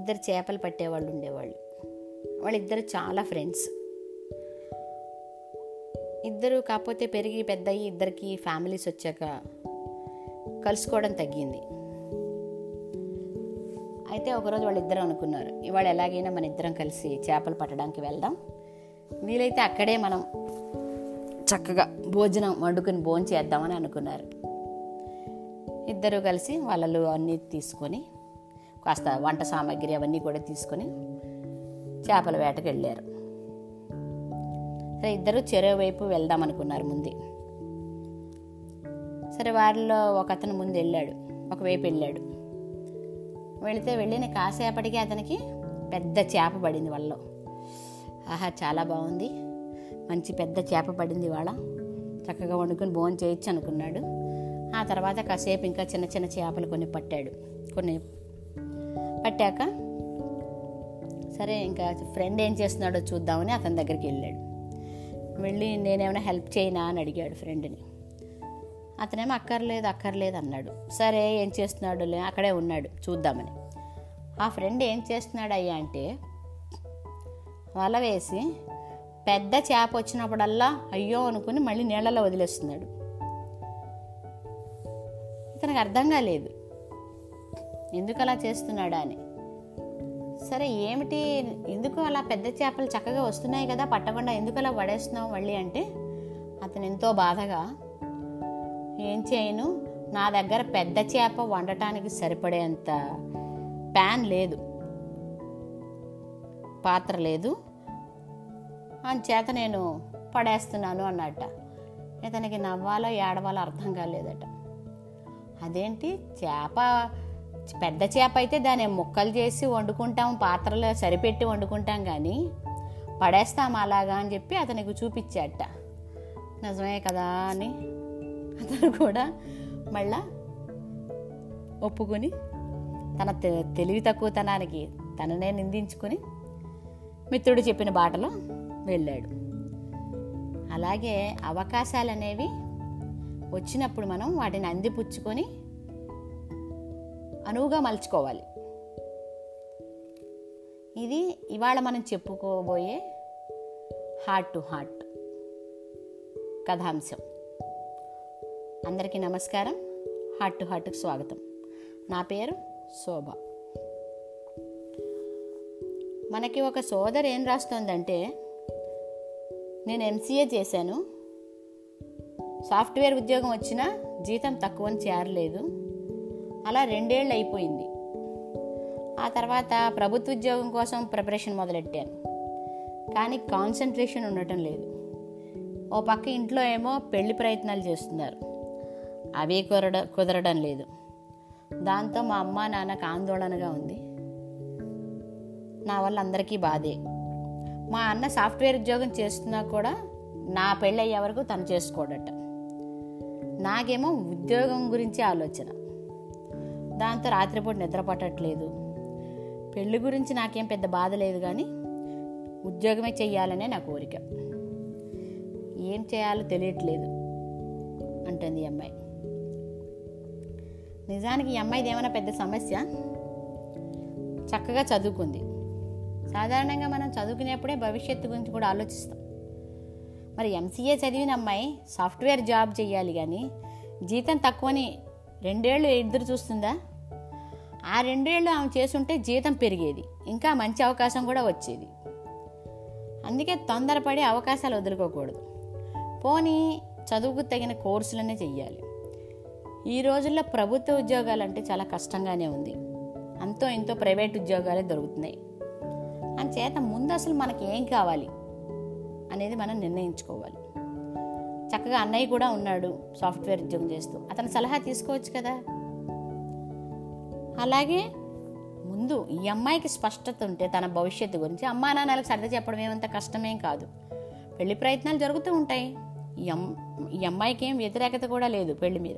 ఇద్దరు చేపలు పట్టేవాళ్ళు ఉండేవాళ్ళు. వాళ్ళిద్దరు చాలా ఫ్రెండ్స్ ఇద్దరు కాకపోతే పెరిగి పెద్దయి ఇద్దరికి ఫ్యామిలీస్ వచ్చాక కలుసుకోవడం తగ్గింది. అయితే ఒకరోజు వాళ్ళిద్దరం అనుకున్నారు ఇవాళ ఎలాగైనా మన ఇద్దరం కలిసి చేపలు పట్టడానికి వెళ్దాం. వీలైతే అక్కడే మనం చక్కగా భోజనం వండుకొని భోజనం చేద్దామని అనుకున్నారు. ఇద్దరు కలిసి వాళ్ళలు అన్నీ తీసుకొని కాస్త వంట సామాగ్రి అవన్నీ కూడా తీసుకొని చేపల వేటకు వెళ్ళారు. సరే ఇద్దరు చెరువు వైపు వెళ్దాం అనుకున్నారు ముందే. సరే వారిలో ఒక అతను ముందు వెళ్ళాడు ఒకవైపు వెళ్ళాడు. వెళితే వెళ్ళిన కాసేపటికి అతనికి పెద్ద చేప పడింది వాళ్ళలో. ఆహా చాలా బాగుంది. మంచి పెద్ద చేప పడింది వాళ్ళ. చక్కగా వండుకొని భోజనం చేయొచ్చు అనుకున్నాడు. ఆ తర్వాత కాసేపు ఇంకా చిన్న చిన్న చేపలు కొన్ని పట్టాడు. కొన్ని పట్టాక సరే ఇంకా ఫ్రెండ్ ఏం చేస్తున్నాడో చూద్దామని అతని దగ్గరికి వెళ్ళాడు. వెళ్ళి నేనేమైనా హెల్ప్ చేయనా అని అడిగాడు ఫ్రెండ్ని అతనేమో అక్కర్లేదు అక్కర్లేదు అన్నాడు. సరే ఏం చేస్తున్నాడు లే అక్కడే ఉన్నాడు చూద్దామని. ఆ ఫ్రెండ్ ఏం చేస్తున్నాడు అయ్యా అంటే వల వేసి పెద్ద చేప వచ్చినప్పుడల్లా అయ్యో అనుకుని మళ్ళీ నీళ్ళలో వదిలేస్తున్నాడు. ఇతనికి అర్థం కాలేదు. ఎందుకు అలా చేస్తున్నాడా అని. సరే ఏమిటి? ఎందుకు అలా పెద్ద చేపలు చక్కగా వస్తున్నాయి కదా పట్టకుండా ఎందుకు అలా పడేస్తున్నావు మళ్ళీ అంటే? అతను ఎంతో బాధగా ఏం చేయను? నా దగ్గర పెద్ద చేప వండటానికి సరిపడేంత ప్యాన్ లేదు. పాత్ర లేదు. చేత నేను పడేస్తున్నాను అన్నట్ట. ఇతనికి నవ్వాలో ఏడవాలో అర్థం కాలేదట. అదేంటి? చేప పెద్ద చేప అయితే దాన్ని ముక్కలు చేసి వండుకుంటాం పాత్రలో సరిపెట్టి వండుకుంటాం కానీ పడేస్తాం అలాగా అని చెప్పి అతనికి చూపించాట. నిజమే కదా అని అతను కూడా మళ్ళా ఒప్పుకొని తన తె- తెలివి తక్కువతనానికి తననే నిందించుకొని మిత్రుడు చెప్పిన బాటలో వెళ్ళాడు. అలాగే అవకాశాలు అనేవి వచ్చినప్పుడు మనం వాటిని అందిపుచ్చుకొని అనువుగా మలుచుకోవాలి. ఇది ఇవాళ మనం చెప్పుకోబోయే హార్ట్ టు హార్ట్ కథాంశం. అందరికీ నమస్కారం. హార్ట్ టు హార్ట్కి స్వాగతం. నా పేరు శోభ. మనకి ఒక సోదరు ఏం రాస్తోందంటే నేను ఎంసీఏ చేశాను. సాఫ్ట్వేర్ ఉద్యోగం వచ్చినా జీతం తక్కువని చేరలేదు. అలా రెండేళ్ళు అయిపోయింది. ఆ తర్వాత ప్రభుత్వ ఉద్యోగం కోసం ప్రిపరేషన్ మొదలెట్టాను. కానీ కాన్సన్ట్రేషన్ ఉండటం లేదు. ఓ పక్క ఇంట్లో ఏమో పెళ్ళి ప్రయత్నాలు చేస్తున్నారు. అవి కుదరడ కుదరడం లేదు. దాంతో మా అమ్మ నాన్నకు ఆందోళనగా ఉంది. నా వల్ల అందరికీ బాధే. మా అన్న సాఫ్ట్వేర్ ఉద్యోగం చేస్తున్నా కూడా నా పెళ్ళి అయ్యే వరకు తను చేసుకోడట. నాకేమో ఉద్యోగం గురించి ఆలోచన. దాంతో రాత్రిపూట నిద్రపట్టట్లేదు. పెళ్ళి గురించి నాకేం పెద్ద బాధ లేదు కానీ ఉద్యోగమే చెయ్యాలనే నా కోరిక. ఏం చేయాలో తెలియట్లేదు అంటుంది ఈ అమ్మాయి. నిజానికి ఈ అమ్మాయిది ఏమైనా పెద్ద సమస్య? చక్కగా చదువుకుంది. సాధారణంగా మనం చదువుకునేప్పుడే భవిష్యత్తు గురించి కూడా ఆలోచిస్తాం. మరి ఎంసీఏ చదివిన అమ్మాయి సాఫ్ట్వేర్ జాబ్ చేయాలి కానీ జీతం తక్కువని రెండేళ్ళు ఎదురు చూస్తుందా? ఆ రెండేళ్ళు ఆమె చేసుంటే జీతం పెరిగేది. ఇంకా మంచి అవకాశం కూడా వచ్చేది. అందుకే తొందరపడి అవకాశాలు వదులుకోకూడదు. పోనీ చదువుకు తగిన కోర్సులనే చెయ్యాలి. ఈ రోజుల్లో ప్రభుత్వ ఉద్యోగాలు అంటే చాలా కష్టంగానే ఉంది. అంతో ఇంతో ప్రైవేట్ ఉద్యోగాలే దొరుకుతున్నాయి. చేత ముందు అసలు మనకి ఏం కావాలి అనేది మనం నిర్ణయించుకోవాలి. చక్కగా అన్నయ్య కూడా ఉన్నాడు సాఫ్ట్వేర్ ఉద్యోగం చేస్తూ. అతని సలహా తీసుకోవచ్చు కదా? అలాగే ముందు ఈ అమ్మాయికి స్పష్టత ఉంటే తన భవిష్యత్తు గురించి అమ్మా నాన్నలకు సర్ది చెప్పడం ఏమంత కష్టమేం కాదు. పెళ్ళి ప్రయత్నాలు జరుగుతూ ఉంటాయి. ఈ ఈ అమ్మాయికి ఏం వ్యతిరేకత కూడా లేదు పెళ్ళి మీద.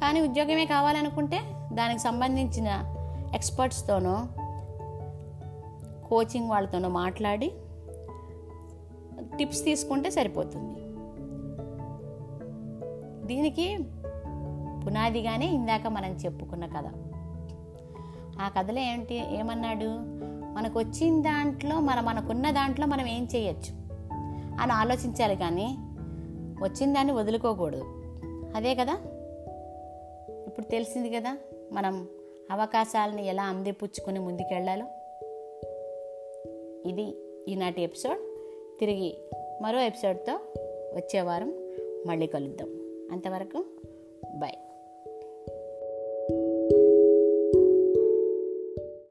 కానీ ఉద్యోగమే కావాలనుకుంటే దానికి సంబంధించిన ఎక్స్పర్ట్స్తోనో కోచింగ్ వాళ్ళతోనో మాట్లాడి టిప్స్ తీసుకుంటే సరిపోతుంది. దీనికి పునాదిగానే ఇందాక మనం చెప్పుకున్న కథ. ఆ కథలో ఏంటి ఏమన్నాడు? మనకు వచ్చిన దాంట్లో మన మనకున్న దాంట్లో మనం ఏం చేయొచ్చు? అని ఆలోచించాలి కానీ వచ్చిన దాన్ని వదులుకోకూడదు. అదే కదా? ఇప్పుడు తెలిసింది కదా మనం అవకాశాలను ఎలా అందిపుచ్చుకొని ముందుకెళ్ళాలో? ఇది ఈనాటి ఎపిసోడ్. తిరిగి మరో ఎపిసోడ్తో వచ్చే వారం మళ్ళీ కలుద్దాం. అంతవరకు బాయ్